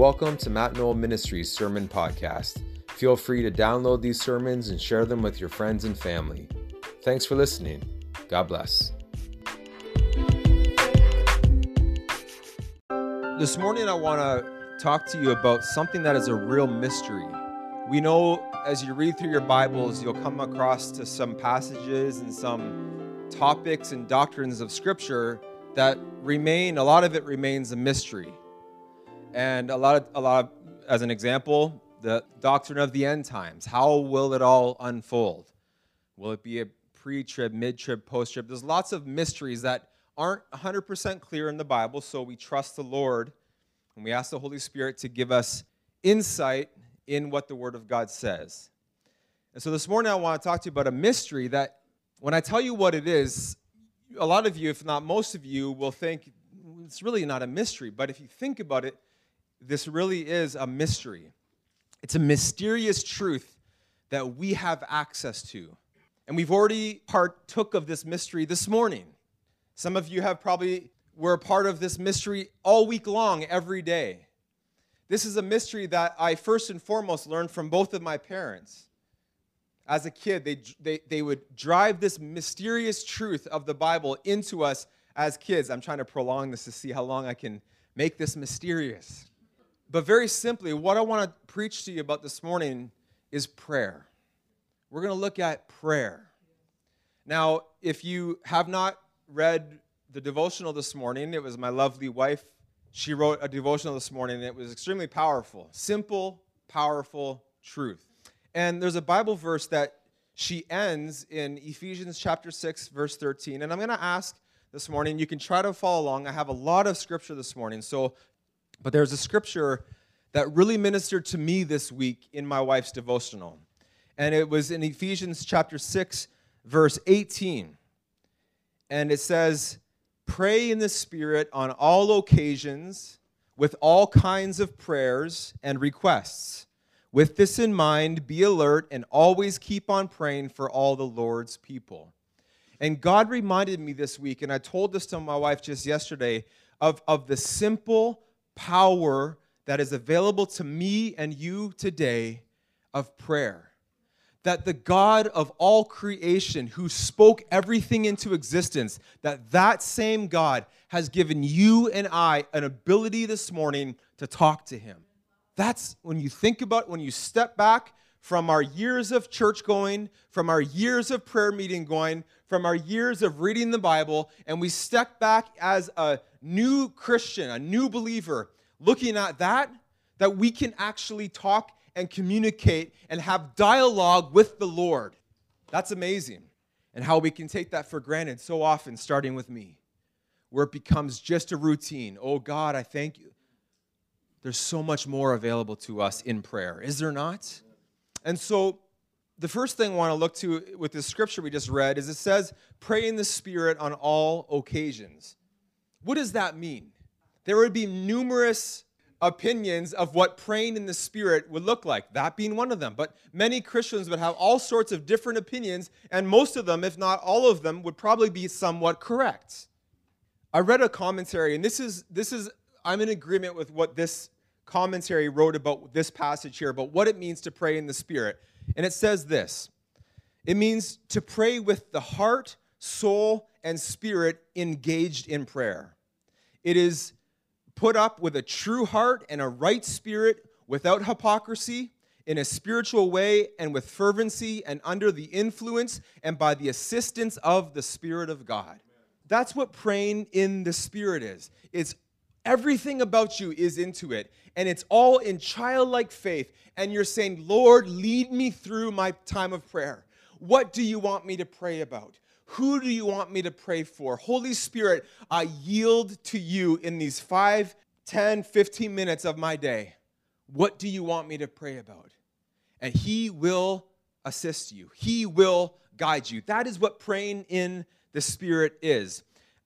Welcome to Matt Knoll Ministries Sermon Podcast. Feel free to download these sermons and share them with your friends and family. Thanks for listening. God bless. This morning, I want to talk to you about something that is a real mystery. We know as you read through your Bibles, you'll come across to some passages and some topics and doctrines of Scripture that remain, a lot of it remains a mystery. And a lot of, a lot of, as an example, the doctrine of the end times. How will it all unfold? Will it be a pre trib, mid trib, post trib? There's lots of mysteries that aren't 100% clear in the Bible, so we trust the Lord and we ask the Holy Spirit to give us insight in what the Word of God says. And so this morning I want to talk to you about a mystery that when I tell you what it is, a lot of you, if not most of you, will think it's really not a mystery. But if you think about it, this really is a mystery. It's a mysterious truth that we have access to. And we've already partook of this mystery this morning. Some of you have probably were a part of this mystery all week long, every day. This is a mystery that I first and foremost learned from both of my parents. As a kid, they, they, they would drive this mysterious truth of the Bible into us as kids. I'm trying to prolong this to see how long I can make this mysterious. But very simply, what I want to preach to you about this morning is prayer. We're going to look at prayer. Now, if you have not read the devotional this morning, it was my lovely wife. She wrote a devotional this morning, and it was extremely powerful. Simple, powerful truth. And there's a Bible verse that she ends in Ephesians chapter 6, verse 13. And I'm going to ask this morning, you can try to follow along. I have a lot of scripture this morning, so but there's a scripture that really ministered to me this week in my wife's devotional. And it was in Ephesians chapter 6, verse 18. And it says, Pray in the Spirit on all occasions with all kinds of prayers and requests. With this in mind, be alert and always keep on praying for all the Lord's people. And God reminded me this week, and I told this to my wife just yesterday, of, of the simple power that is available to me and you today of prayer. That the God of all creation who spoke everything into existence, that that same God has given you and I an ability this morning to talk to him. That's when you think about when you step back from our years of church going, from our years of prayer meeting going, from our years of reading the Bible, and we step back as a new Christian, a new believer, looking at that, that we can actually talk and communicate and have dialogue with the Lord. That's amazing. And how we can take that for granted so often, starting with me, where it becomes just a routine. Oh God, I thank you. There's so much more available to us in prayer, is there not? And so, the first thing I want to look to with this scripture we just read is it says, pray in the Spirit on all occasions. What does that mean? There would be numerous opinions of what praying in the Spirit would look like, that being one of them. But many Christians would have all sorts of different opinions, and most of them, if not all of them, would probably be somewhat correct. I read a commentary, and this is, this is I'm in agreement with what this commentary wrote about this passage here, about what it means to pray in the Spirit. And it says this it means to pray with the heart, soul, and spirit engaged in prayer. It is put up with a true heart and a right spirit without hypocrisy, in a spiritual way and with fervency and under the influence and by the assistance of the Spirit of God. That's what praying in the Spirit is. It's everything about you is into it, and it's all in childlike faith. And you're saying, Lord, lead me through my time of prayer. What do you want me to pray about? Who do you want me to pray for? Holy Spirit, I yield to you in these 5, 10, 15 minutes of my day. What do you want me to pray about? And He will assist you, He will guide you. That is what praying in the Spirit is.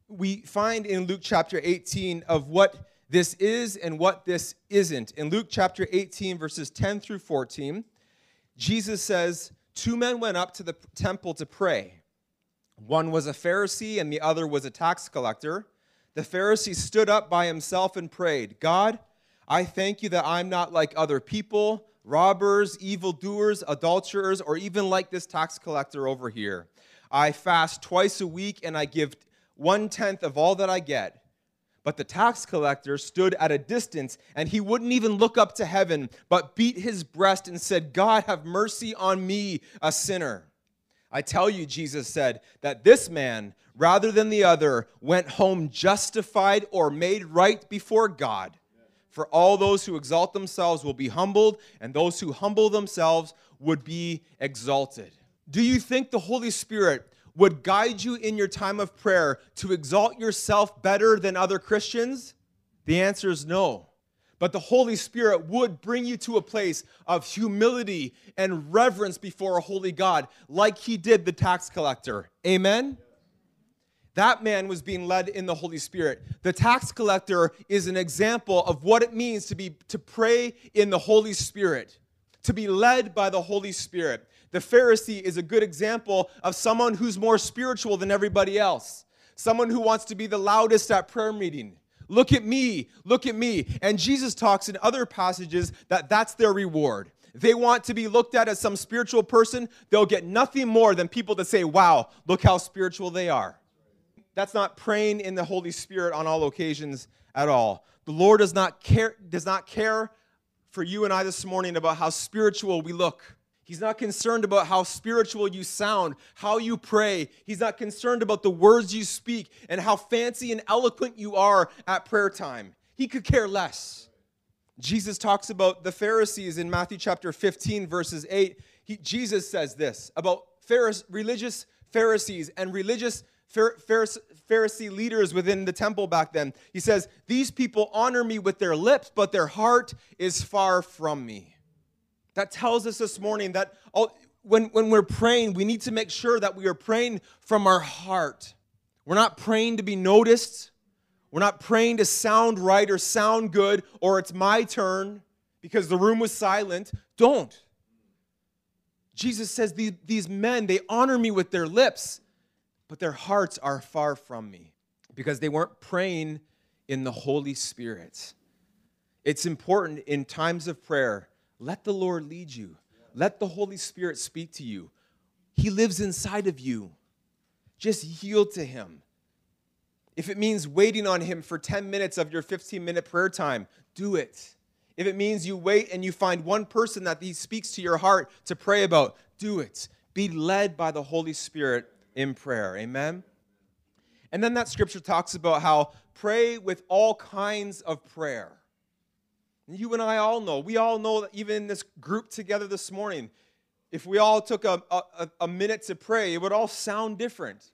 We find in Luke chapter 18 of what this is and what this isn't. In Luke chapter 18, verses 10 through 14, Jesus says, Two men went up to the temple to pray. One was a Pharisee and the other was a tax collector. The Pharisee stood up by himself and prayed, God, I thank you that I'm not like other people, robbers, evildoers, adulterers, or even like this tax collector over here. I fast twice a week and I give one tenth of all that I get. But the tax collector stood at a distance and he wouldn't even look up to heaven, but beat his breast and said, God, have mercy on me, a sinner. I tell you, Jesus said, that this man, rather than the other, went home justified or made right before God. For all those who exalt themselves will be humbled, and those who humble themselves would be exalted. Do you think the Holy Spirit would guide you in your time of prayer to exalt yourself better than other Christians? The answer is no. But the Holy Spirit would bring you to a place of humility and reverence before a holy God, like he did the tax collector. Amen? That man was being led in the Holy Spirit. The tax collector is an example of what it means to be to pray in the Holy Spirit, to be led by the Holy Spirit. The Pharisee is a good example of someone who's more spiritual than everybody else. Someone who wants to be the loudest at prayer meeting. Look at me, look at me. And Jesus talks in other passages that that's their reward. They want to be looked at as some spiritual person. They'll get nothing more than people to say, wow, look how spiritual they are. That's not praying in the Holy Spirit on all occasions at all. The Lord does not care, does not care for you and I this morning about how spiritual we look. He's not concerned about how spiritual you sound, how you pray. He's not concerned about the words you speak and how fancy and eloquent you are at prayer time. He could care less. Jesus talks about the Pharisees in Matthew chapter 15, verses 8. He, Jesus says this about Pharise, religious Pharisees and religious Pharisee leaders within the temple back then. He says, These people honor me with their lips, but their heart is far from me. That tells us this morning that all, when, when we're praying, we need to make sure that we are praying from our heart. We're not praying to be noticed. We're not praying to sound right or sound good or it's my turn because the room was silent. Don't. Jesus says these, these men, they honor me with their lips, but their hearts are far from me because they weren't praying in the Holy Spirit. It's important in times of prayer, let the Lord lead you. Let the Holy Spirit speak to you. He lives inside of you. Just yield to Him. If it means waiting on Him for 10 minutes of your 15 minute prayer time, do it. If it means you wait and you find one person that He speaks to your heart to pray about, do it. Be led by the Holy Spirit in prayer. Amen? And then that scripture talks about how pray with all kinds of prayer. You and I all know, we all know that even in this group together this morning, if we all took a, a, a minute to pray, it would all sound different.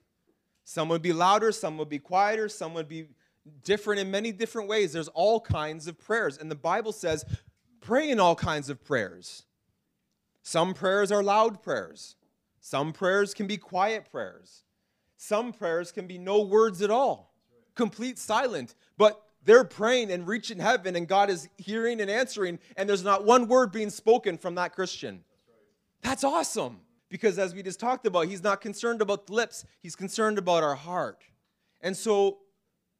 Some would be louder, some would be quieter, some would be different in many different ways. There's all kinds of prayers. And the Bible says, pray in all kinds of prayers. Some prayers are loud prayers, some prayers can be quiet prayers. Some prayers can be no words at all, complete silent. But they're praying and reaching heaven, and God is hearing and answering, and there's not one word being spoken from that Christian. That's awesome. Because as we just talked about, he's not concerned about the lips, he's concerned about our heart. And so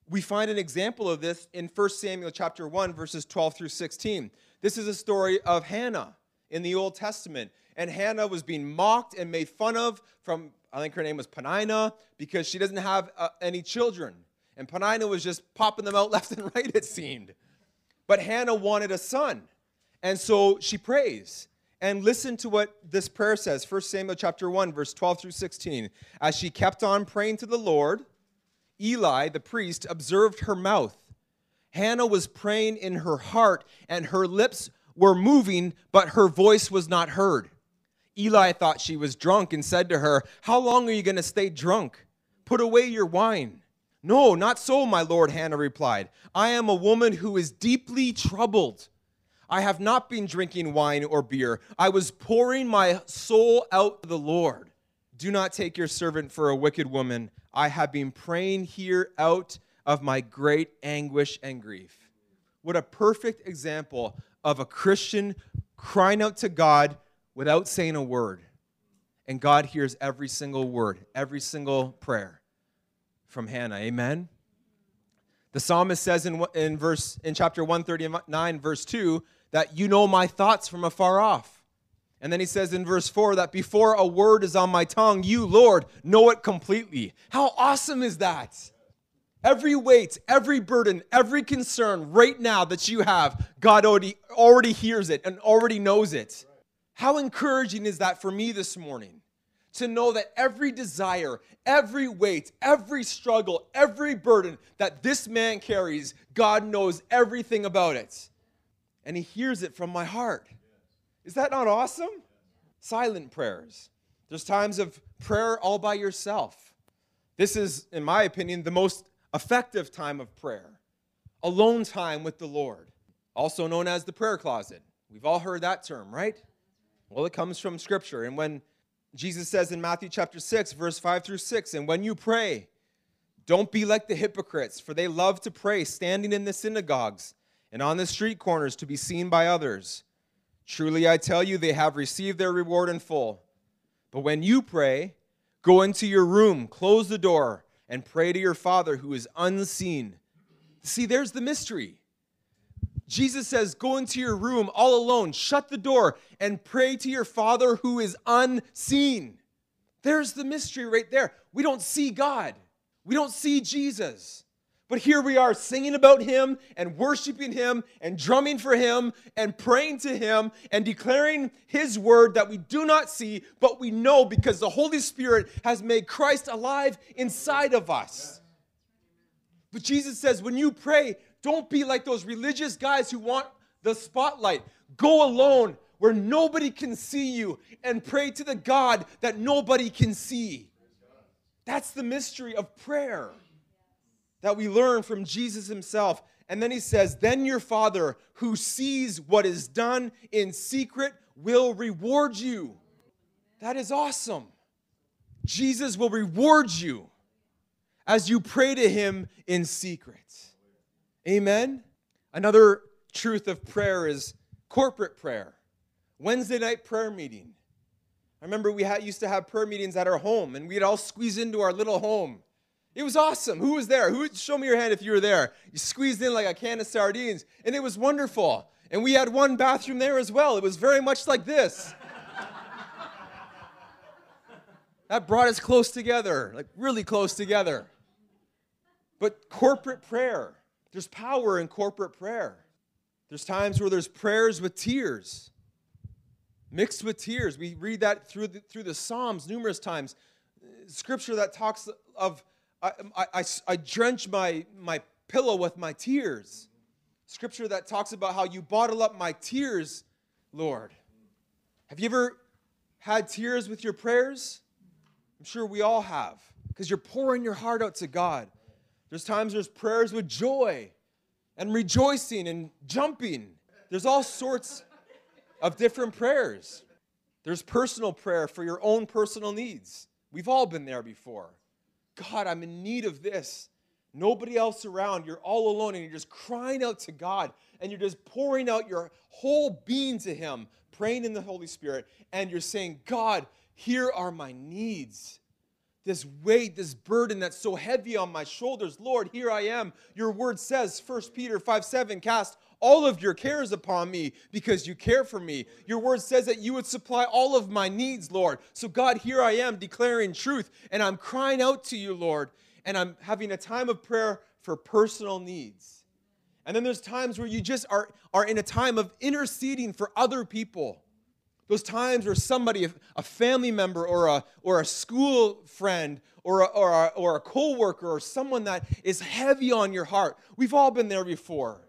we find an example of this in 1 Samuel chapter 1, verses 12 through 16. This is a story of Hannah in the Old Testament and Hannah was being mocked and made fun of from, I think her name was Peninnah, because she doesn't have uh, any children. And Peninnah was just popping them out left and right, it seemed. But Hannah wanted a son. And so she prays. And listen to what this prayer says 1 Samuel chapter 1, verse 12 through 16. As she kept on praying to the Lord, Eli, the priest, observed her mouth. Hannah was praying in her heart, and her lips were moving, but her voice was not heard. Eli thought she was drunk and said to her, How long are you going to stay drunk? Put away your wine. No, not so, my lord, Hannah replied. I am a woman who is deeply troubled. I have not been drinking wine or beer. I was pouring my soul out to the Lord. Do not take your servant for a wicked woman. I have been praying here out of my great anguish and grief. What a perfect example of a Christian crying out to God without saying a word. And God hears every single word, every single prayer from Hannah. Amen? The psalmist says in, in verse in chapter 139 verse 2 that you know my thoughts from afar off. And then he says in verse 4 that before a word is on my tongue, you, Lord, know it completely. How awesome is that? Every weight, every burden, every concern right now that you have, God already, already hears it and already knows it. How encouraging is that for me this morning? To know that every desire, every weight, every struggle, every burden that this man carries, God knows everything about it. And he hears it from my heart. Is that not awesome? Silent prayers. There's times of prayer all by yourself. This is, in my opinion, the most effective time of prayer. Alone time with the Lord, also known as the prayer closet. We've all heard that term, right? Well, it comes from Scripture. And when Jesus says in Matthew chapter 6, verse 5 through 6, and when you pray, don't be like the hypocrites, for they love to pray standing in the synagogues and on the street corners to be seen by others. Truly I tell you, they have received their reward in full. But when you pray, go into your room, close the door, and pray to your Father who is unseen. See, there's the mystery. Jesus says, Go into your room all alone, shut the door, and pray to your Father who is unseen. There's the mystery right there. We don't see God, we don't see Jesus. But here we are singing about him and worshiping him and drumming for him and praying to him and declaring his word that we do not see, but we know because the Holy Spirit has made Christ alive inside of us. But Jesus says, when you pray, don't be like those religious guys who want the spotlight. Go alone where nobody can see you and pray to the God that nobody can see. That's the mystery of prayer that we learn from Jesus himself. And then he says, Then your Father, who sees what is done in secret, will reward you. That is awesome. Jesus will reward you as you pray to him in secret. Amen. Another truth of prayer is corporate prayer. Wednesday night prayer meeting. I remember we had, used to have prayer meetings at our home, and we'd all squeeze into our little home it was awesome. Who was there? Who show me your hand if you were there? You squeezed in like a can of sardines, and it was wonderful. And we had one bathroom there as well. It was very much like this. that brought us close together, like really close together. But corporate prayer, there's power in corporate prayer. There's times where there's prayers with tears, mixed with tears. We read that through the, through the Psalms numerous times. Scripture that talks of I, I, I, drench my, my pillow with my tears. Scripture that talks about how you bottle up my tears, Lord. Have you ever had tears with your prayers? I'm sure we all have, because you're pouring your heart out to God. There's times there's prayers with joy and rejoicing and jumping. There's all sorts of different prayers. There's personal prayer for your own personal needs. We've all been there before. God, I'm in need of this. Nobody else around. You're all alone and you're just crying out to God and you're just pouring out your whole being to Him, praying in the Holy Spirit, and you're saying, God, here are my needs. This weight, this burden that's so heavy on my shoulders. Lord, here I am. Your word says, 1 Peter 5 7, cast all of your cares upon me because you care for me. Your word says that you would supply all of my needs, Lord. So, God, here I am declaring truth, and I'm crying out to you, Lord, and I'm having a time of prayer for personal needs. And then there's times where you just are, are in a time of interceding for other people. Those times where somebody, a family member or a, or a school friend or a, or, a, or a co-worker or someone that is heavy on your heart. We've all been there before.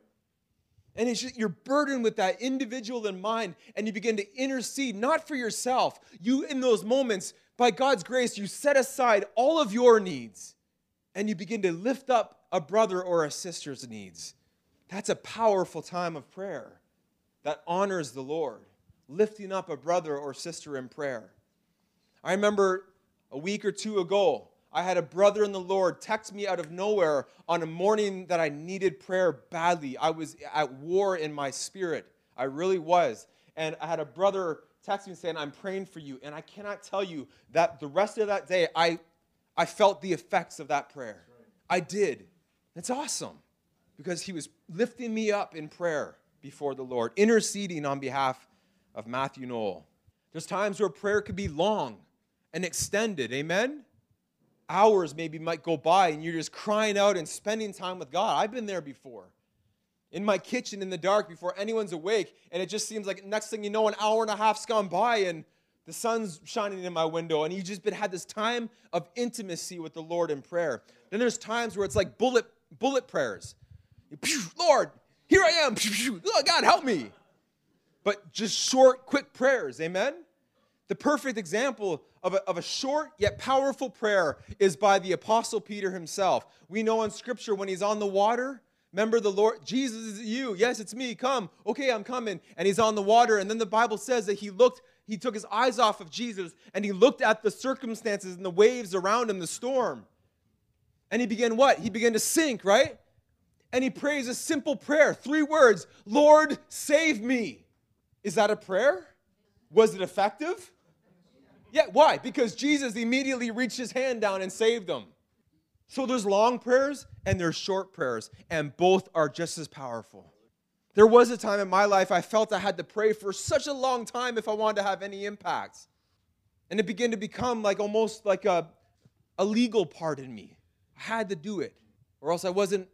And it's just, you're burdened with that individual in mind, and you begin to intercede, not for yourself. You, in those moments, by God's grace, you set aside all of your needs and you begin to lift up a brother or a sister's needs. That's a powerful time of prayer that honors the Lord, lifting up a brother or sister in prayer. I remember a week or two ago, I had a brother in the Lord text me out of nowhere on a morning that I needed prayer badly. I was at war in my spirit. I really was. And I had a brother text me saying, I'm praying for you. And I cannot tell you that the rest of that day, I, I felt the effects of that prayer. I did. It's awesome. because he was lifting me up in prayer before the Lord, interceding on behalf of Matthew Knoll. There's times where prayer could be long and extended. Amen? Hours maybe might go by and you're just crying out and spending time with God. I've been there before. In my kitchen in the dark before anyone's awake, and it just seems like next thing you know, an hour and a half's gone by and the sun's shining in my window, and you just been had this time of intimacy with the Lord in prayer. Then there's times where it's like bullet bullet prayers. Lord, here I am. Oh, God, help me. But just short, quick prayers. Amen? The perfect example of a, of a short yet powerful prayer is by the Apostle Peter himself. We know in Scripture when he's on the water, remember the Lord, Jesus is you. Yes, it's me. Come. Okay, I'm coming. And he's on the water. And then the Bible says that he looked, he took his eyes off of Jesus and he looked at the circumstances and the waves around him, the storm. And he began what? He began to sink, right? And he prays a simple prayer, three words Lord, save me. Is that a prayer? Was it effective? Yeah, why? Because Jesus immediately reached his hand down and saved them. So there's long prayers and there's short prayers, and both are just as powerful. There was a time in my life I felt I had to pray for such a long time if I wanted to have any impact. And it began to become like almost like a, a legal part in me. I had to do it, or else I wasn't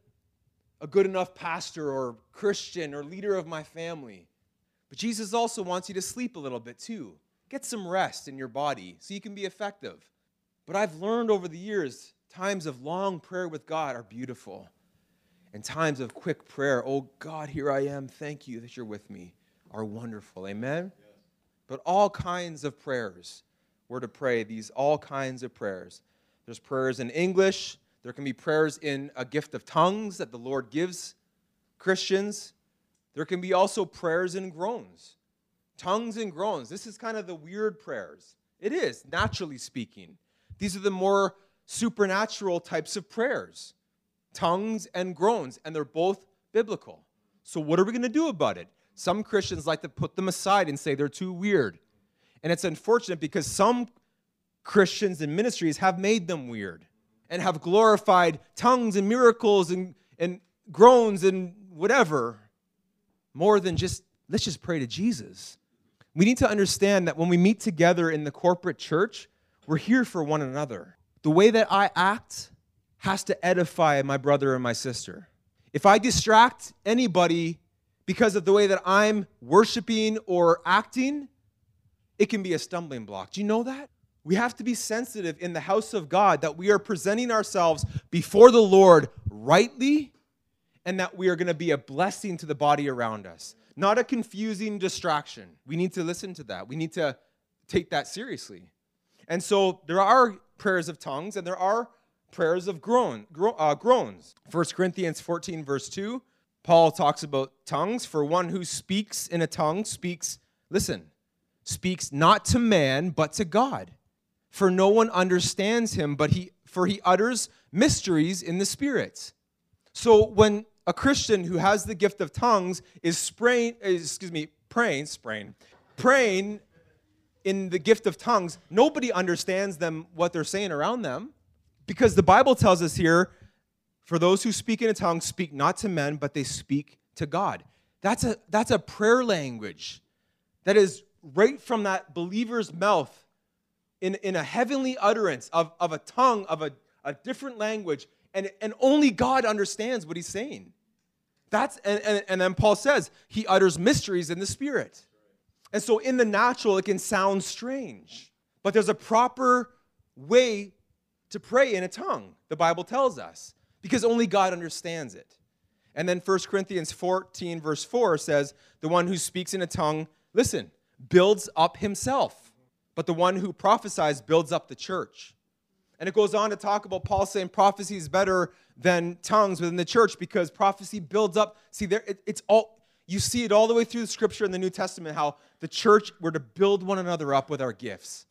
a good enough pastor or Christian or leader of my family. But Jesus also wants you to sleep a little bit too. Get some rest in your body so you can be effective. But I've learned over the years, times of long prayer with God are beautiful. And times of quick prayer, oh God, here I am, thank you that you're with me, are wonderful. Amen? Yes. But all kinds of prayers, we're to pray these all kinds of prayers. There's prayers in English, there can be prayers in a gift of tongues that the Lord gives Christians. There can be also prayers and groans. Tongues and groans. This is kind of the weird prayers. It is, naturally speaking. These are the more supernatural types of prayers tongues and groans, and they're both biblical. So, what are we going to do about it? Some Christians like to put them aside and say they're too weird. And it's unfortunate because some Christians and ministries have made them weird and have glorified tongues and miracles and, and groans and whatever more than just let's just pray to Jesus. We need to understand that when we meet together in the corporate church, we're here for one another. The way that I act has to edify my brother and my sister. If I distract anybody because of the way that I'm worshiping or acting, it can be a stumbling block. Do you know that? We have to be sensitive in the house of God that we are presenting ourselves before the Lord rightly and that we are going to be a blessing to the body around us, not a confusing distraction. We need to listen to that. We need to take that seriously. And so there are prayers of tongues and there are prayers of groan, gro- uh, groans. 1 Corinthians 14, verse 2, Paul talks about tongues. For one who speaks in a tongue speaks, listen, speaks not to man, but to God for no one understands him, but he for he utters mysteries in the spirit. So when a Christian who has the gift of tongues is spraying, excuse me, praying, spraying, praying in the gift of tongues, nobody understands them what they're saying around them. Because the Bible tells us here, for those who speak in a tongue, speak not to men, but they speak to God. That's a that's a prayer language that is right from that believer's mouth in, in a heavenly utterance of, of a tongue, of a, a different language, and, and only God understands what he's saying. That's and, and, and then Paul says he utters mysteries in the spirit. And so in the natural, it can sound strange. But there's a proper way to pray in a tongue, the Bible tells us, because only God understands it. And then 1 Corinthians 14, verse 4 says, The one who speaks in a tongue, listen, builds up himself but the one who prophesies builds up the church. And it goes on to talk about Paul saying prophecy is better than tongues within the church because prophecy builds up. See, there it, it's all you see it all the way through the scripture in the New Testament how the church were to build one another up with our gifts.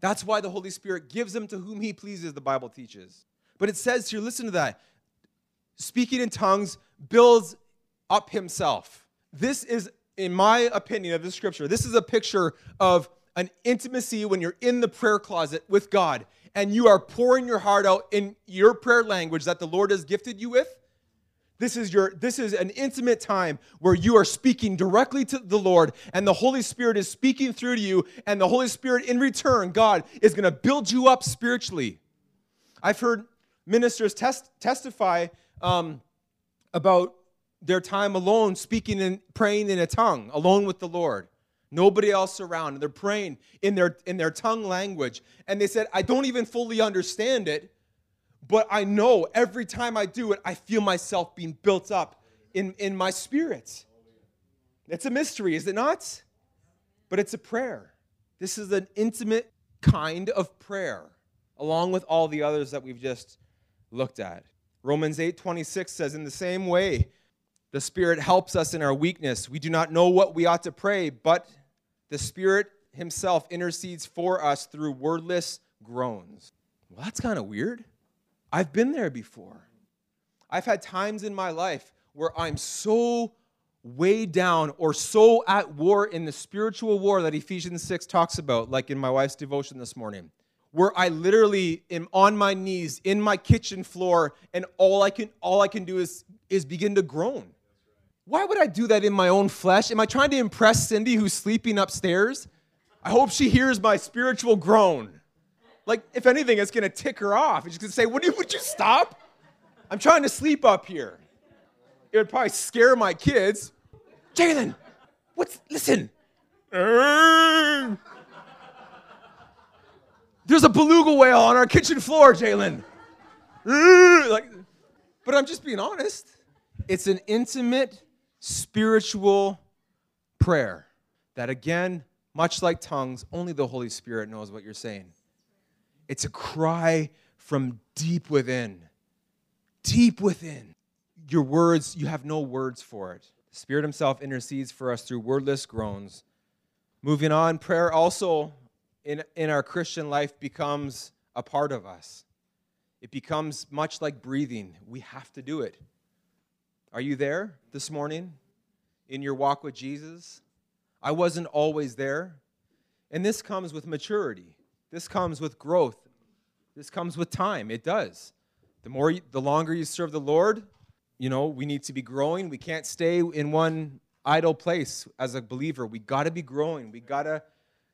That's why the Holy Spirit gives them to whom he pleases, the Bible teaches. But it says here, listen to that. Speaking in tongues builds up himself. This is, in my opinion of the scripture, this is a picture of an intimacy when you're in the prayer closet with God and you are pouring your heart out in your prayer language that the Lord has gifted you with, This is your this is an intimate time where you are speaking directly to the Lord and the Holy Spirit is speaking through to you and the Holy Spirit in return God is going to build you up spiritually. I've heard ministers test, testify um, about their time alone speaking and praying in a tongue alone with the Lord. Nobody else around. And they're praying in their in their tongue language and they said I don't even fully understand it but I know every time I do it, I feel myself being built up in, in my spirit. It's a mystery, is it not? But it's a prayer. This is an intimate kind of prayer, along with all the others that we've just looked at. Romans 8 26 says, In the same way, the Spirit helps us in our weakness. We do not know what we ought to pray, but the Spirit Himself intercedes for us through wordless groans. Well, that's kind of weird. I've been there before. I've had times in my life where I'm so weighed down or so at war in the spiritual war that Ephesians 6 talks about, like in my wife's devotion this morning, where I literally am on my knees in my kitchen floor and all I can all I can do is is begin to groan. Why would I do that in my own flesh? Am I trying to impress Cindy who's sleeping upstairs? I hope she hears my spiritual groan. Like, if anything, it's gonna tick her off. She's gonna say, would you, would you stop? I'm trying to sleep up here. It would probably scare my kids. Jalen, what's, listen. There's a beluga whale on our kitchen floor, Jalen. Like, but I'm just being honest. It's an intimate, spiritual prayer that, again, much like tongues, only the Holy Spirit knows what you're saying. It's a cry from deep within. Deep within. Your words, you have no words for it. The Spirit Himself intercedes for us through wordless groans. Moving on, prayer also in, in our Christian life becomes a part of us. It becomes much like breathing. We have to do it. Are you there this morning in your walk with Jesus? I wasn't always there. And this comes with maturity. This comes with growth. This comes with time. It does. The more, you, the longer you serve the Lord, you know, we need to be growing. We can't stay in one idle place as a believer. We got to be growing. We got to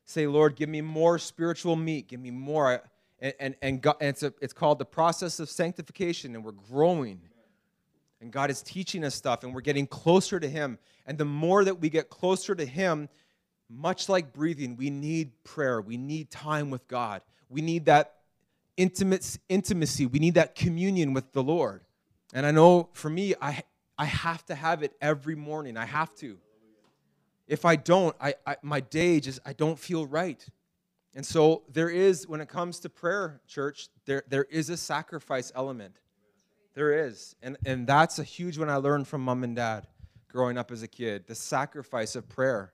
say, Lord, give me more spiritual meat. Give me more. And, and, and, God, and it's, a, it's called the process of sanctification, and we're growing. And God is teaching us stuff, and we're getting closer to Him. And the more that we get closer to Him, much like breathing, we need prayer. We need time with God. We need that intimate, intimacy. We need that communion with the Lord. And I know for me, I, I have to have it every morning. I have to. If I don't, I, I, my day just, I don't feel right. And so there is, when it comes to prayer, church, there, there is a sacrifice element. There is. And, and that's a huge one I learned from mom and dad growing up as a kid the sacrifice of prayer.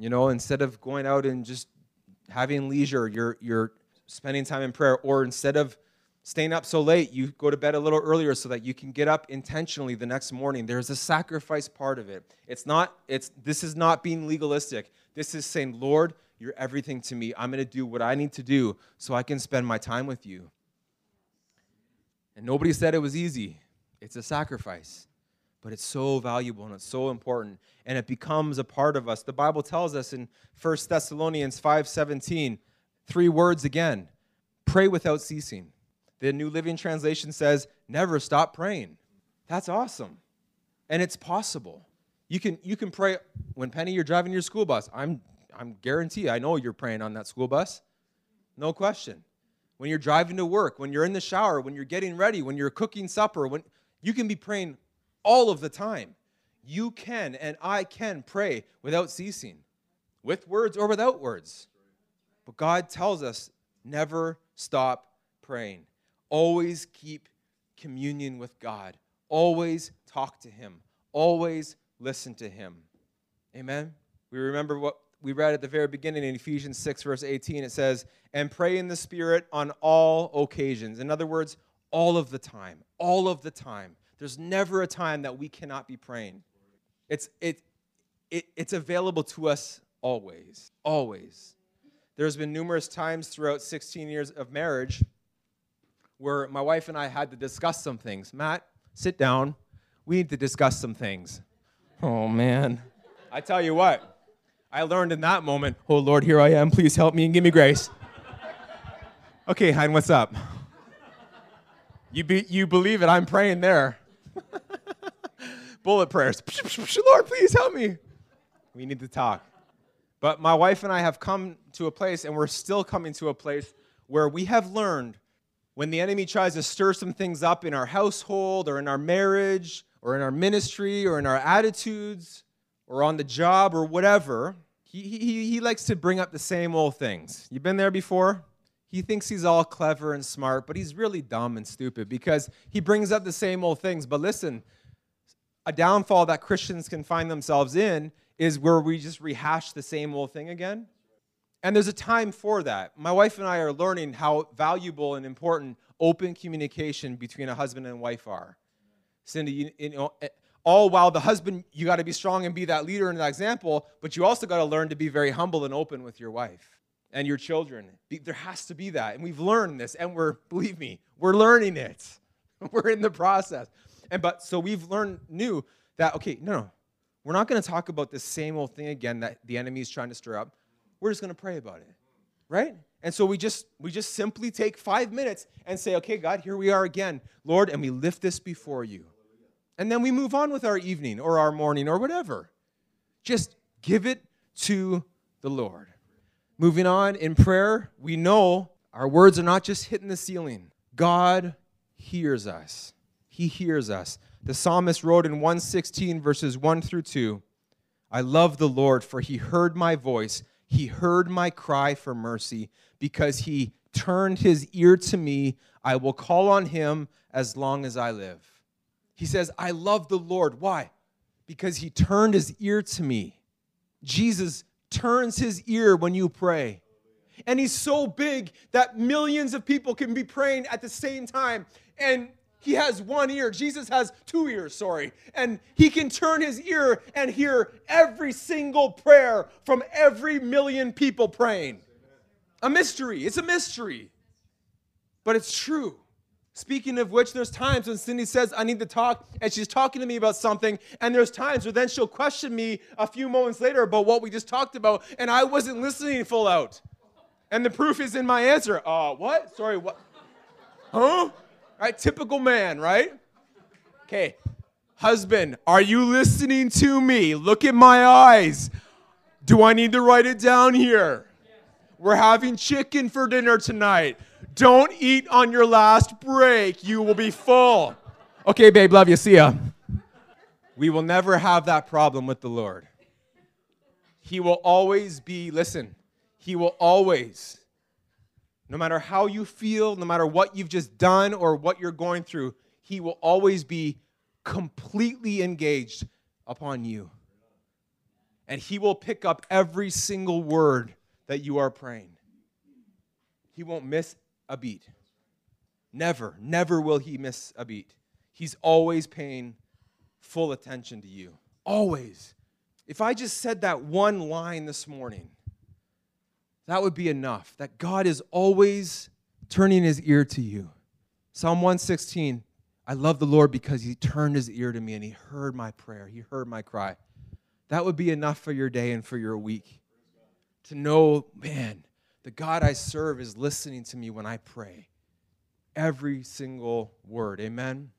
You know, instead of going out and just having leisure, you're, you're spending time in prayer. Or instead of staying up so late, you go to bed a little earlier so that you can get up intentionally the next morning. There's a sacrifice part of it. It's not, it's, this is not being legalistic. This is saying, Lord, you're everything to me. I'm going to do what I need to do so I can spend my time with you. And nobody said it was easy. It's a sacrifice but it's so valuable and it's so important and it becomes a part of us. The bible tells us in 1 thessalonians 5.17 three words again pray without ceasing. The new living translation says never stop praying. That's awesome and it's possible. You can you can pray when penny you're driving your school bus i'm i'm guarantee i know you're praying on that school bus. No question when you're driving to work when you're in the shower when you're getting ready when you're cooking supper when you can be praying all of the time. You can and I can pray without ceasing, with words or without words. But God tells us never stop praying. Always keep communion with God. Always talk to Him. Always listen to Him. Amen. We remember what we read at the very beginning in Ephesians 6, verse 18. It says, And pray in the Spirit on all occasions. In other words, all of the time. All of the time. There's never a time that we cannot be praying. It's, it, it, it's available to us always, always. There's been numerous times throughout 16 years of marriage where my wife and I had to discuss some things. Matt, sit down. we need to discuss some things. Oh, man. I tell you what, I learned in that moment, oh, Lord, here I am. Please help me and give me grace. okay, Hein, what's up? You, be, you believe it, I'm praying there. Bullet prayers. Lord, please help me. We need to talk. But my wife and I have come to a place, and we're still coming to a place where we have learned when the enemy tries to stir some things up in our household or in our marriage or in our ministry or in our attitudes or on the job or whatever, he, he, he likes to bring up the same old things. You've been there before? He thinks he's all clever and smart, but he's really dumb and stupid because he brings up the same old things. But listen, a downfall that Christians can find themselves in is where we just rehash the same old thing again. And there's a time for that. My wife and I are learning how valuable and important open communication between a husband and wife are. Cindy, you, you know, all while the husband, you got to be strong and be that leader and that example, but you also got to learn to be very humble and open with your wife and your children. There has to be that. And we've learned this, and we're, believe me, we're learning it. We're in the process. And but so we've learned new that, okay, no, no, we're not going to talk about the same old thing again that the enemy is trying to stir up. We're just going to pray about it. Right? And so we just we just simply take 5 minutes and say, "Okay, God, here we are again. Lord, and we lift this before you." And then we move on with our evening or our morning or whatever. Just give it to the Lord. Moving on in prayer, we know our words are not just hitting the ceiling. God hears us. He hears us. The psalmist wrote in 116, verses 1 through 2 I love the Lord, for he heard my voice. He heard my cry for mercy. Because he turned his ear to me, I will call on him as long as I live. He says, I love the Lord. Why? Because he turned his ear to me. Jesus turns his ear when you pray. And he's so big that millions of people can be praying at the same time. And he has one ear. Jesus has two ears, sorry. And he can turn his ear and hear every single prayer from every million people praying. A mystery. It's a mystery. But it's true. Speaking of which, there's times when Cindy says, I need to talk, and she's talking to me about something, and there's times where then she'll question me a few moments later about what we just talked about, and I wasn't listening full out. And the proof is in my answer. Uh, what? Sorry, what? Huh? Right? Typical man, right? Okay. Husband, are you listening to me? Look at my eyes. Do I need to write it down here? We're having chicken for dinner tonight. Don't eat on your last break. You will be full. Okay, babe, love you. See ya. We will never have that problem with the Lord. He will always be, listen, He will always no matter how you feel, no matter what you've just done or what you're going through, He will always be completely engaged upon you. And He will pick up every single word that you are praying. He won't miss a beat. Never, never will He miss a beat. He's always paying full attention to you. Always. If I just said that one line this morning, that would be enough. That God is always turning his ear to you. Psalm 116 I love the Lord because he turned his ear to me and he heard my prayer, he heard my cry. That would be enough for your day and for your week. To know, man, the God I serve is listening to me when I pray. Every single word. Amen.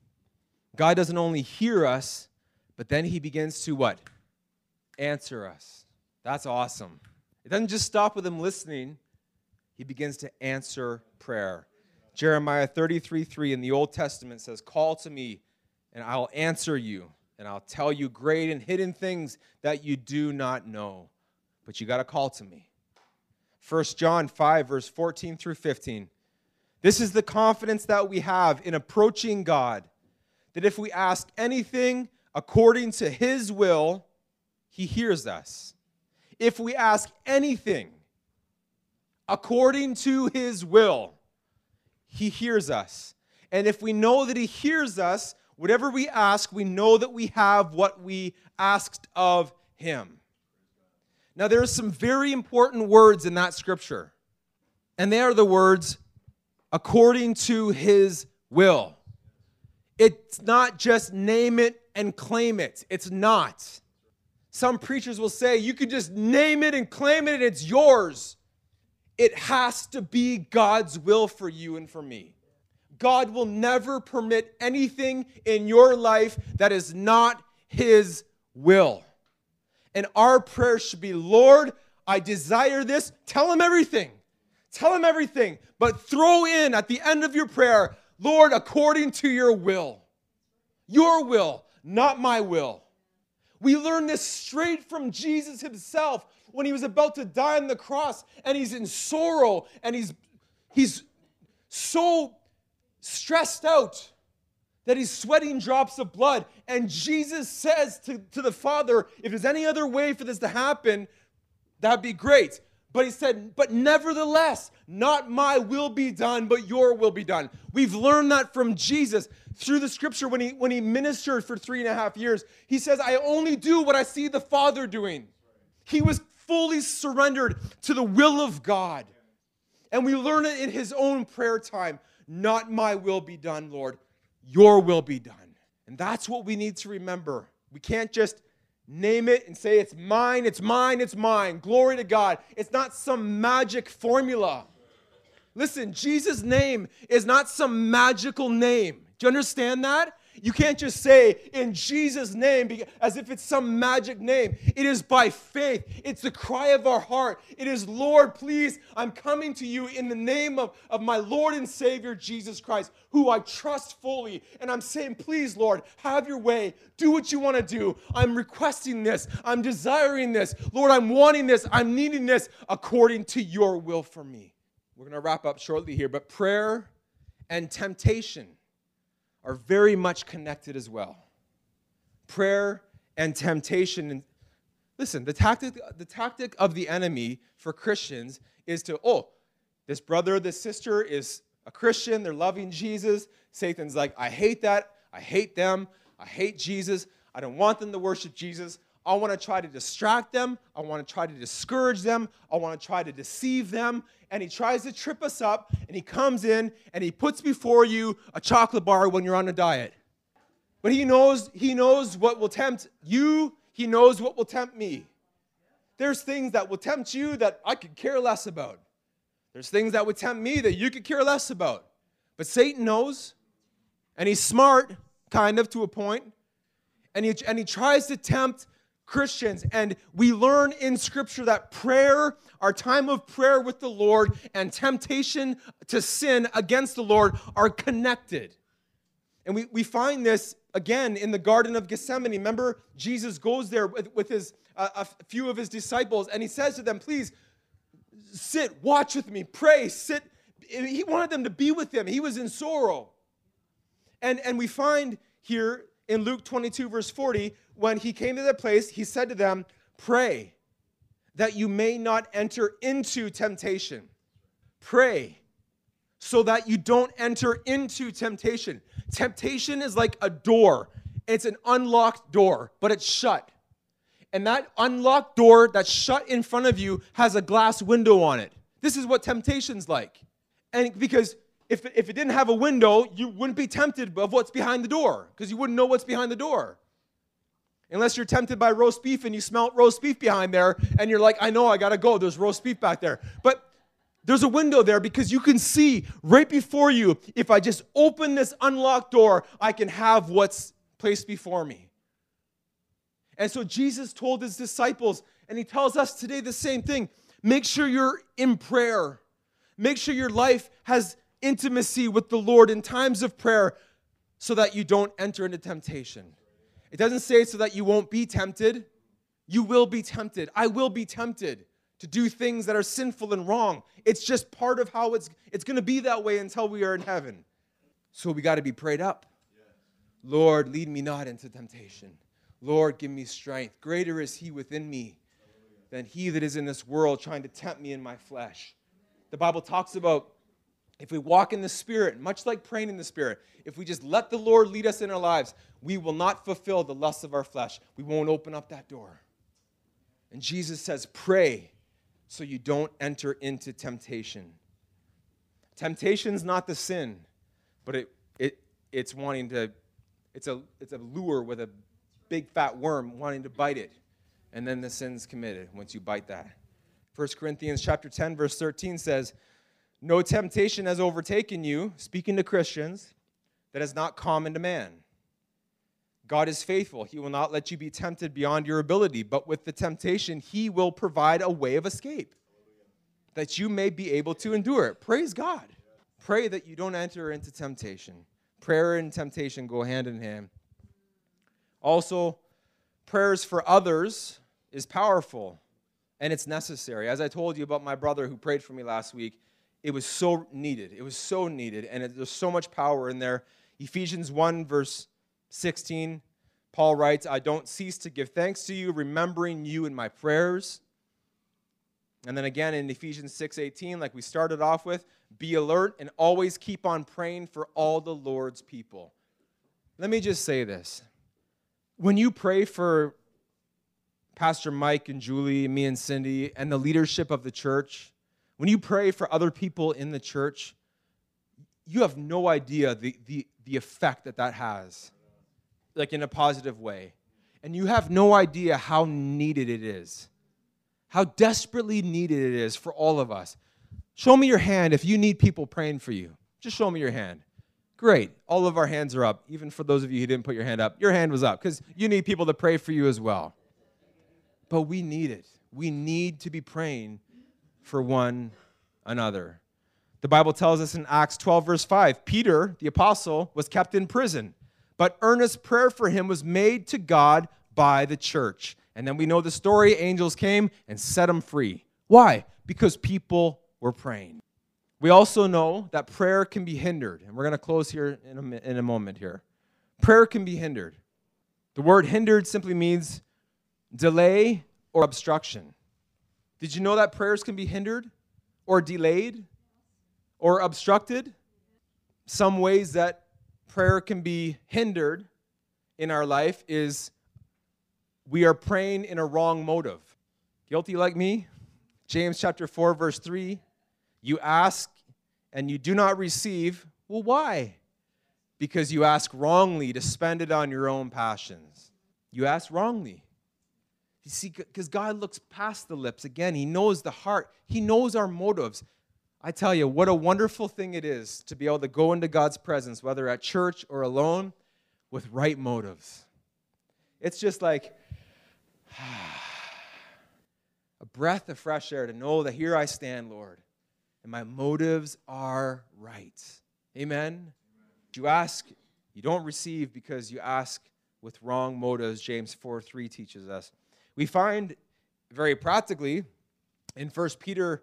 God doesn't only hear us, but then he begins to what? Answer us. That's awesome. It doesn't just stop with him listening, he begins to answer prayer. Jeremiah 33 3 in the Old Testament says, Call to me, and I'll answer you, and I'll tell you great and hidden things that you do not know. But you got to call to me. 1 John 5, verse 14 through 15. This is the confidence that we have in approaching God, that if we ask anything according to his will, he hears us if we ask anything according to his will, he hears us. And if we know that he hears us, whatever we ask, we know that we have what we asked of him. Now, there are some very important words in that scripture, and they are the words according to his will. It's not just name it and claim it. It's not. Some preachers will say you can just name it and claim it and it's yours. It has to be God's will for you and for me. God will never permit anything in your life that is not His will. And our prayer should be Lord, I desire this. Tell Him everything. Tell Him everything. But throw in at the end of your prayer, Lord, according to your will. Your will, not my will. We learn this straight from Jesus himself when he was about to die on the cross and he's in sorrow and he's he's so stressed out that he's sweating drops of blood. And Jesus says to, to the Father, if there's any other way for this to happen, that'd be great. But he said, But nevertheless, not my will be done, but your will be done. We've learned that from Jesus through the scripture when he, when he ministered for three and a half years. He says, I only do what I see the Father doing. He was fully surrendered to the will of God. And we learn it in his own prayer time. Not my will be done, Lord, your will be done. And that's what we need to remember. We can't just name it and say, It's mine, it's mine, it's mine. Glory to God. It's not some magic formula. Listen, Jesus' name is not some magical name. Do you understand that? You can't just say in Jesus' name as if it's some magic name. It is by faith. It's the cry of our heart. It is, Lord, please, I'm coming to you in the name of, of my Lord and Savior, Jesus Christ, who I trust fully. And I'm saying, please, Lord, have your way. Do what you want to do. I'm requesting this. I'm desiring this. Lord, I'm wanting this. I'm needing this according to your will for me. We're going to wrap up shortly here, but prayer and temptation are very much connected as well. Prayer and temptation. And listen, the tactic, the tactic of the enemy for Christians is to, oh, this brother, this sister is a Christian, they're loving Jesus. Satan's like, I hate that. I hate them. I hate Jesus. I don't want them to worship Jesus. I want to try to distract them. I want to try to discourage them. I want to try to deceive them. And he tries to trip us up, and he comes in and he puts before you a chocolate bar when you're on a diet. But he knows, he knows what will tempt you, he knows what will tempt me. There's things that will tempt you that I could care less about. There's things that would tempt me that you could care less about. But Satan knows, and he's smart, kind of to a point, and he, and he tries to tempt Christians. And we learn in Scripture that prayer, our time of prayer with the Lord, and temptation to sin against the Lord are connected. And we, we find this again in the Garden of Gethsemane. Remember, Jesus goes there with, with his, uh, a few of his disciples, and he says to them, Please sit, watch with me, pray, sit. He wanted them to be with him. He was in sorrow. And, and we find here in Luke 22, verse 40, when he came to that place, he said to them, Pray that you may not enter into temptation. Pray so that you don't enter into temptation. Temptation is like a door, it's an unlocked door, but it's shut. And that unlocked door that's shut in front of you has a glass window on it. This is what temptation's like. And because if, if it didn't have a window, you wouldn't be tempted of what's behind the door because you wouldn't know what's behind the door. Unless you're tempted by roast beef and you smell roast beef behind there and you're like, I know I gotta go, there's roast beef back there. But there's a window there because you can see right before you, if I just open this unlocked door, I can have what's placed before me. And so Jesus told his disciples, and he tells us today the same thing make sure you're in prayer, make sure your life has intimacy with the Lord in times of prayer so that you don't enter into temptation. It doesn't say so that you won't be tempted. You will be tempted. I will be tempted to do things that are sinful and wrong. It's just part of how it's it's going to be that way until we are in heaven. So we got to be prayed up. Lord, lead me not into temptation. Lord, give me strength. Greater is he within me than he that is in this world trying to tempt me in my flesh. The Bible talks about if we walk in the Spirit, much like praying in the Spirit, if we just let the Lord lead us in our lives, we will not fulfill the lusts of our flesh. We won't open up that door. And Jesus says, Pray so you don't enter into temptation. Temptation's not the sin, but it, it, it's wanting to, it's a, it's a lure with a big fat worm wanting to bite it. And then the sin's committed once you bite that. 1 Corinthians chapter 10 verse 13 says, "No temptation has overtaken you, speaking to Christians, that is not common to man." God is faithful. He will not let you be tempted beyond your ability, but with the temptation, He will provide a way of escape that you may be able to endure it. Praise God. Pray that you don't enter into temptation. Prayer and temptation go hand in hand. Also, prayers for others is powerful and it's necessary. As I told you about my brother who prayed for me last week, it was so needed. It was so needed, and it, there's so much power in there. Ephesians 1, verse 16, Paul writes, I don't cease to give thanks to you, remembering you in my prayers. And then again in Ephesians 6:18, like we started off with, be alert and always keep on praying for all the Lord's people. Let me just say this. When you pray for Pastor Mike and Julie, me and Cindy, and the leadership of the church, when you pray for other people in the church, you have no idea the, the, the effect that that has like in a positive way. And you have no idea how needed it is, how desperately needed it is for all of us. Show me your hand if you need people praying for you. Just show me your hand. Great. All of our hands are up, even for those of you who didn't put your hand up. Your hand was up because you need people to pray for you as well. But we need it. We need to be praying for one another. The Bible tells us in Acts 12, verse 5 Peter, the apostle, was kept in prison but earnest prayer for him was made to God by the church. And then we know the story angels came and set him free. Why? Because people were praying. We also know that prayer can be hindered. And we're going to close here in a, in a moment here. Prayer can be hindered. The word hindered simply means delay or obstruction. Did you know that prayers can be hindered or delayed or obstructed? Some ways that prayer can be hindered in our life is we are praying in a wrong motive. Guilty like me? James chapter 4 verse 3, you ask and you do not receive. Well, why? Because you ask wrongly to spend it on your own passions. You ask wrongly. You see, because God looks past the lips. Again, He knows the heart, He knows our motives. I tell you, what a wonderful thing it is to be able to go into God's presence, whether at church or alone, with right motives. It's just like a breath of fresh air to know that here I stand, Lord, and my motives are right. Amen? You ask, you don't receive because you ask with wrong motives, James 4 3 teaches us. We find very practically in 1 Peter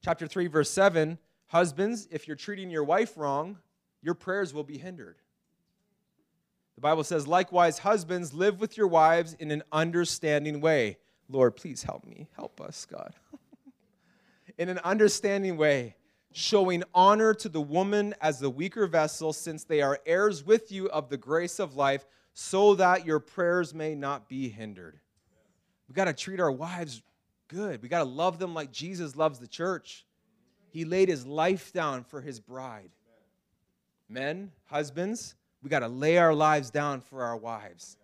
chapter 3 verse 7 husbands if you're treating your wife wrong your prayers will be hindered. The bible says likewise husbands live with your wives in an understanding way. Lord please help me. Help us god. In an understanding way showing honor to the woman as the weaker vessel since they are heirs with you of the grace of life so that your prayers may not be hindered we got to treat our wives good. We got to love them like Jesus loves the church. He laid his life down for his bride. Men, husbands, we got to lay our lives down for our wives.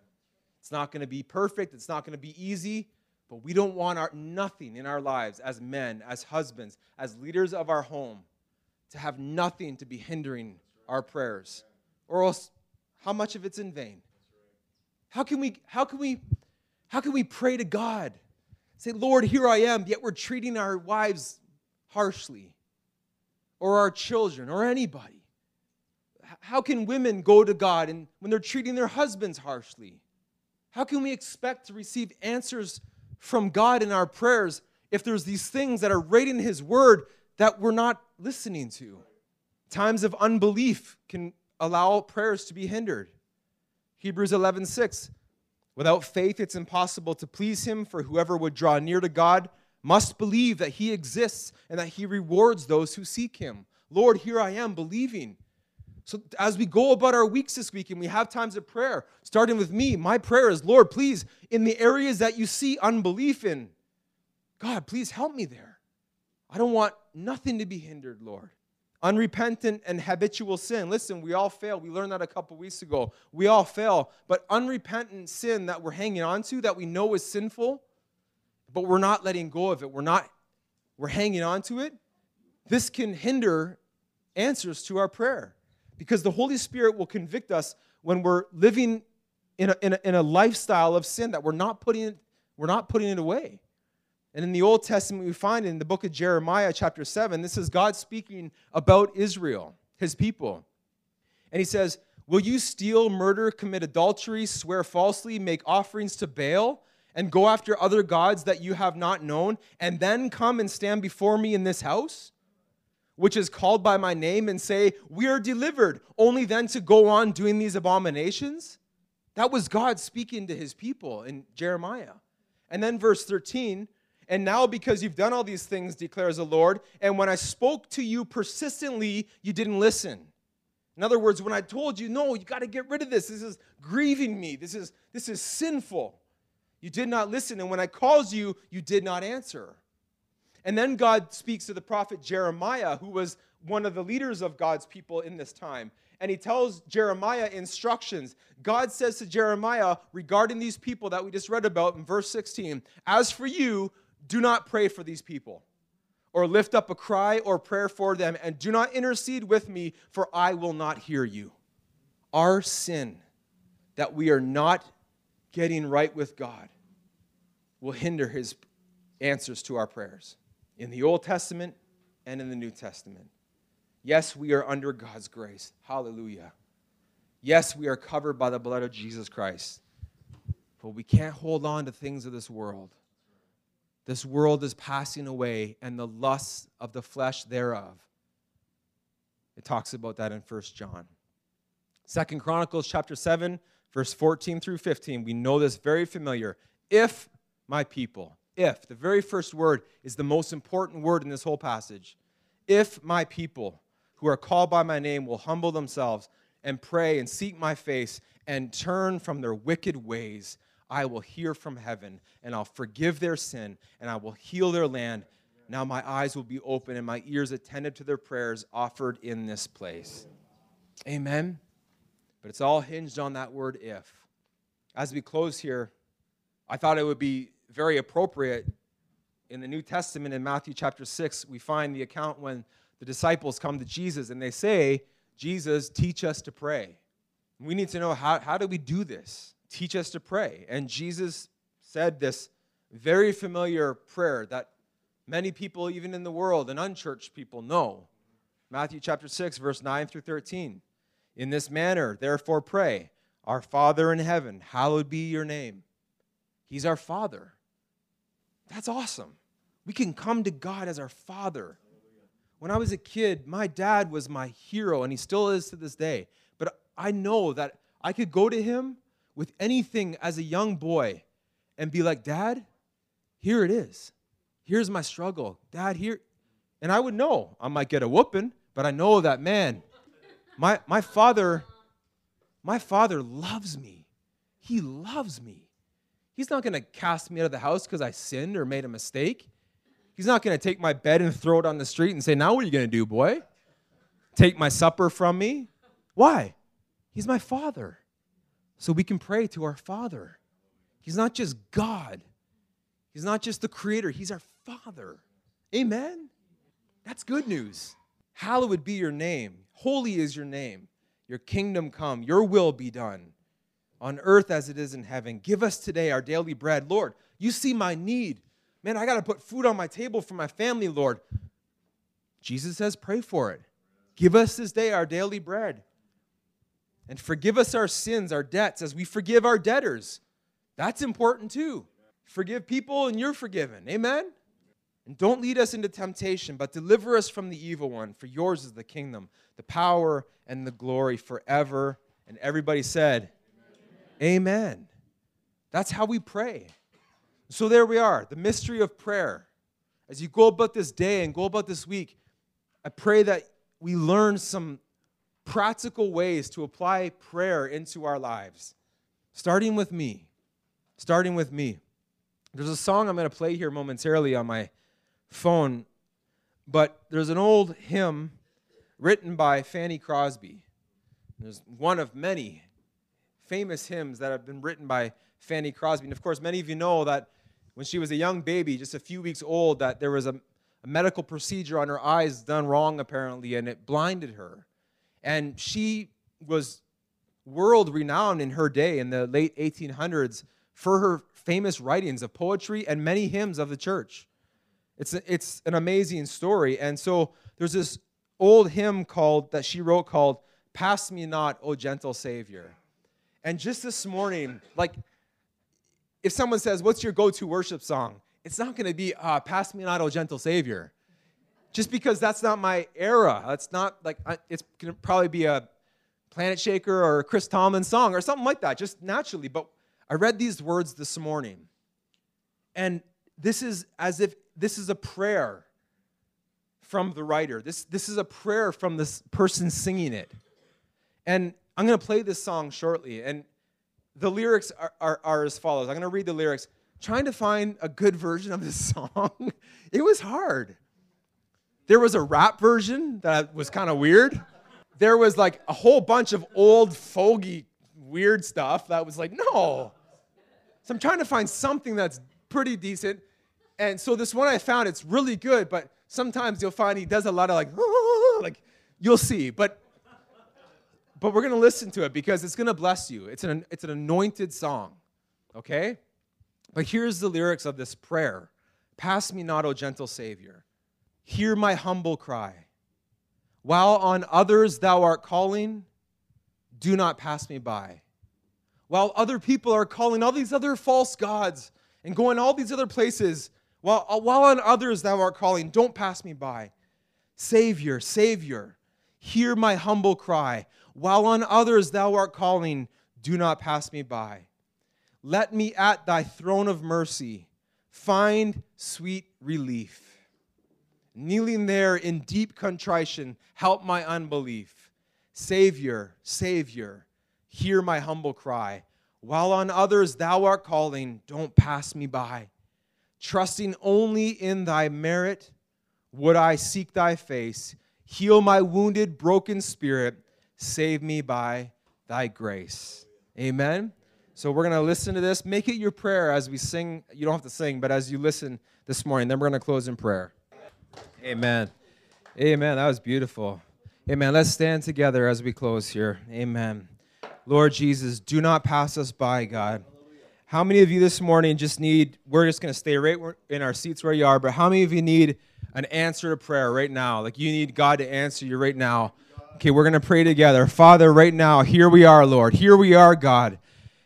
It's not going to be perfect, it's not going to be easy, but we don't want our nothing in our lives as men, as husbands, as leaders of our home to have nothing to be hindering our prayers. Or else how much of it's in vain? How can we how can we how can we pray to God Say, Lord, here I am, yet we're treating our wives harshly, or our children, or anybody. How can women go to God and when they're treating their husbands harshly? How can we expect to receive answers from God in our prayers if there's these things that are right in His Word that we're not listening to? Times of unbelief can allow prayers to be hindered. Hebrews 11 6 Without faith, it's impossible to please him, for whoever would draw near to God must believe that he exists and that he rewards those who seek him. Lord, here I am believing. So, as we go about our weeks this week and we have times of prayer, starting with me, my prayer is, Lord, please, in the areas that you see unbelief in, God, please help me there. I don't want nothing to be hindered, Lord. Unrepentant and habitual sin. Listen, we all fail. We learned that a couple weeks ago. We all fail. But unrepentant sin that we're hanging on to, that we know is sinful, but we're not letting go of it. We're not, we're hanging on to it. This can hinder answers to our prayer because the Holy Spirit will convict us when we're living in a, in a, in a lifestyle of sin that we're not putting we're not putting it away. And in the Old Testament, we find in the book of Jeremiah, chapter 7, this is God speaking about Israel, his people. And he says, Will you steal, murder, commit adultery, swear falsely, make offerings to Baal, and go after other gods that you have not known, and then come and stand before me in this house, which is called by my name, and say, We are delivered, only then to go on doing these abominations? That was God speaking to his people in Jeremiah. And then verse 13, and now because you've done all these things, declares the Lord, and when I spoke to you persistently, you didn't listen. In other words, when I told you, no, you got to get rid of this. This is grieving me. This is, this is sinful. You did not listen. And when I called you, you did not answer. And then God speaks to the prophet Jeremiah, who was one of the leaders of God's people in this time and he tells Jeremiah instructions. God says to Jeremiah regarding these people that we just read about in verse 16 As for you, do not pray for these people, or lift up a cry or prayer for them, and do not intercede with me, for I will not hear you. Our sin that we are not getting right with God will hinder his answers to our prayers in the Old Testament and in the New Testament. Yes, we are under God's grace. Hallelujah. Yes, we are covered by the blood of Jesus Christ. But we can't hold on to things of this world. This world is passing away, and the lusts of the flesh thereof. It talks about that in First John. Second Chronicles chapter 7, verse 14 through 15. We know this very familiar. If my people, if, the very first word is the most important word in this whole passage. If my people, who are called by my name will humble themselves and pray and seek my face and turn from their wicked ways, I will hear from heaven and I'll forgive their sin and I will heal their land. Now my eyes will be open and my ears attentive to their prayers offered in this place. Amen. But it's all hinged on that word if. As we close here, I thought it would be very appropriate in the New Testament in Matthew chapter 6, we find the account when the disciples come to Jesus and they say, Jesus, teach us to pray. We need to know how, how do we do this? Teach us to pray. And Jesus said this very familiar prayer that many people, even in the world and unchurched people, know. Matthew chapter 6, verse 9 through 13. In this manner, therefore, pray, Our Father in heaven, hallowed be your name. He's our Father. That's awesome. We can come to God as our Father. When I was a kid, my dad was my hero, and he still is to this day. But I know that I could go to him with anything as a young boy and be like, Dad, here it is. Here's my struggle. Dad, here. And I would know I might get a whooping, but I know that, man, my, my father, my father loves me. He loves me. He's not going to cast me out of the house because I sinned or made a mistake. He's not going to take my bed and throw it on the street and say, Now what are you going to do, boy? Take my supper from me? Why? He's my father. So we can pray to our father. He's not just God, He's not just the creator, He's our father. Amen? That's good news. Hallowed be your name. Holy is your name. Your kingdom come. Your will be done on earth as it is in heaven. Give us today our daily bread. Lord, you see my need. Man, I got to put food on my table for my family, Lord. Jesus says, pray for it. Give us this day our daily bread. And forgive us our sins, our debts, as we forgive our debtors. That's important too. Forgive people and you're forgiven. Amen? And don't lead us into temptation, but deliver us from the evil one. For yours is the kingdom, the power, and the glory forever. And everybody said, Amen. Amen. That's how we pray. So there we are, the mystery of prayer. As you go about this day and go about this week, I pray that we learn some practical ways to apply prayer into our lives. Starting with me. Starting with me. There's a song I'm going to play here momentarily on my phone, but there's an old hymn written by Fanny Crosby. There's one of many famous hymns that have been written by Fanny Crosby. And of course, many of you know that when she was a young baby, just a few weeks old, that there was a, a medical procedure on her eyes done wrong, apparently, and it blinded her. And she was world renowned in her day in the late 1800s for her famous writings of poetry and many hymns of the church. It's, a, it's an amazing story. And so there's this old hymn called that she wrote called Pass Me Not, O Gentle Savior. And just this morning, like if someone says, What's your go to worship song? It's not going to be uh, Pass Me Not, O Gentle Savior. Just because that's not my era. That's not like, it's to probably be a Planet Shaker or a Chris Tomlin song or something like that, just naturally. But I read these words this morning, and this is as if this is a prayer from the writer. This, this is a prayer from this person singing it. And I'm to play this song shortly. And the lyrics are, are, are as follows I'm to read the lyrics. Trying to find a good version of this song, it was hard. There was a rap version that was kind of weird. There was like a whole bunch of old fogey weird stuff that was like, no. So I'm trying to find something that's pretty decent. And so this one I found, it's really good, but sometimes you'll find he does a lot of like, like you'll see. But but we're gonna listen to it because it's gonna bless you. It's an it's an anointed song, okay? But here's the lyrics of this prayer: Pass me not, O gentle Savior. Hear my humble cry. While on others thou art calling, do not pass me by. While other people are calling all these other false gods and going all these other places, while, uh, while on others thou art calling, don't pass me by. Savior, Savior, hear my humble cry. While on others thou art calling, do not pass me by. Let me at thy throne of mercy find sweet relief. Kneeling there in deep contrition, help my unbelief. Savior, Savior, hear my humble cry. While on others thou art calling, don't pass me by. Trusting only in thy merit, would I seek thy face. Heal my wounded, broken spirit. Save me by thy grace. Amen. So we're going to listen to this. Make it your prayer as we sing. You don't have to sing, but as you listen this morning, then we're going to close in prayer. Amen. Amen. That was beautiful. Amen. Let's stand together as we close here. Amen. Lord Jesus, do not pass us by, God. How many of you this morning just need, we're just going to stay right in our seats where you are, but how many of you need an answer to prayer right now? Like you need God to answer you right now. Okay, we're going to pray together. Father, right now, here we are, Lord. Here we are, God.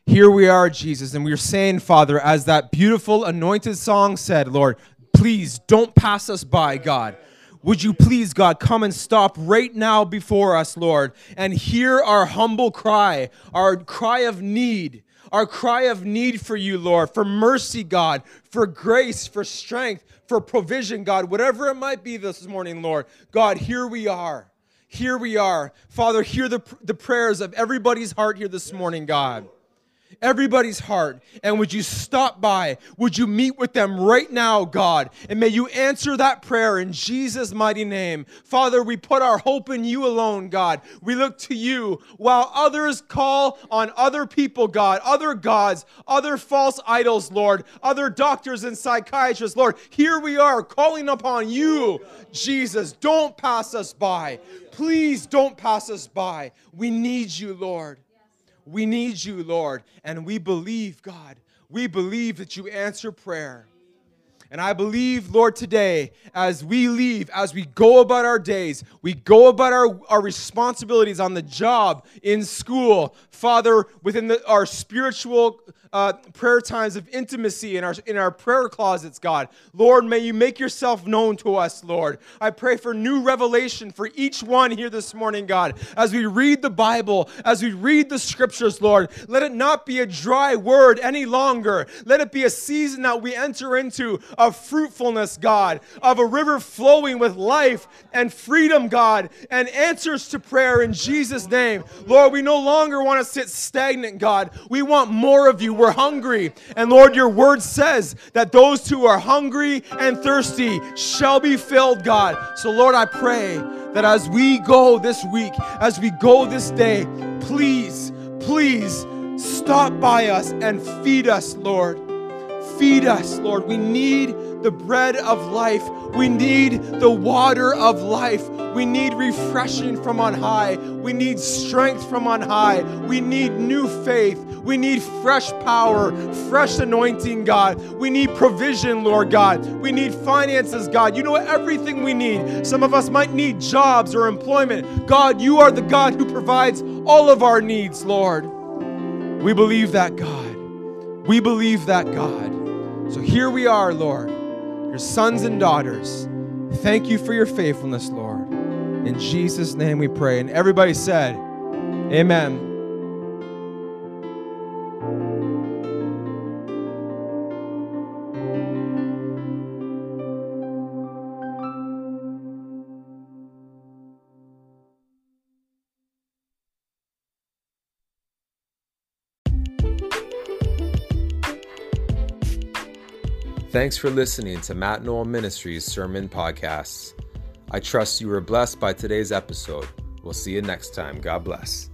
Here we are, Jesus. And we're saying, Father, as that beautiful anointed song said, Lord, please don't pass us by, God. Would you please, God, come and stop right now before us, Lord, and hear our humble cry, our cry of need our cry of need for you, Lord, for mercy, God, for grace, for strength, for provision, God, whatever it might be this morning, Lord. God, here we are. Here we are. Father, hear the, the prayers of everybody's heart here this morning, God everybody's heart. And would you stop by? Would you meet with them right now, God? And may you answer that prayer in Jesus' mighty name. Father, we put our hope in you alone, God. We look to you while others call on other people, God, other gods, other false idols, Lord, other doctors and psychiatrists, Lord. Here we are calling upon you, Jesus. Don't pass us by. Please don't pass us by. We need you, Lord. We need you, Lord. And we believe, God, we believe that you answer prayer. And I believe, Lord, today, as we leave, as we go about our days, we go about our, our responsibilities on the job, in school, Father, within the, our spiritual uh, prayer times of intimacy in our, in our prayer closets, God. Lord, may you make yourself known to us, Lord. I pray for new revelation for each one here this morning, God. As we read the Bible, as we read the scriptures, Lord, let it not be a dry word any longer. Let it be a season that we enter into of fruitfulness, God, of a river flowing with life and freedom, God, and answers to prayer in Jesus' name. Lord, we no longer want to sit stagnant, God. We want more of you we're hungry. And Lord, your word says that those who are hungry and thirsty shall be filled, God. So, Lord, I pray that as we go this week, as we go this day, please, please stop by us and feed us, Lord. Feed us, Lord. We need the bread of life. We need the water of life. We need refreshing from on high. We need strength from on high. We need new faith. We need fresh power, fresh anointing, God. We need provision, Lord God. We need finances, God. You know everything we need. Some of us might need jobs or employment. God, you are the God who provides all of our needs, Lord. We believe that, God. We believe that, God. So here we are, Lord, your sons and daughters. Thank you for your faithfulness, Lord. In Jesus' name we pray. And everybody said, Amen. Thanks for listening to Matt Knoll Ministries Sermon Podcasts. I trust you were blessed by today's episode. We'll see you next time. God bless.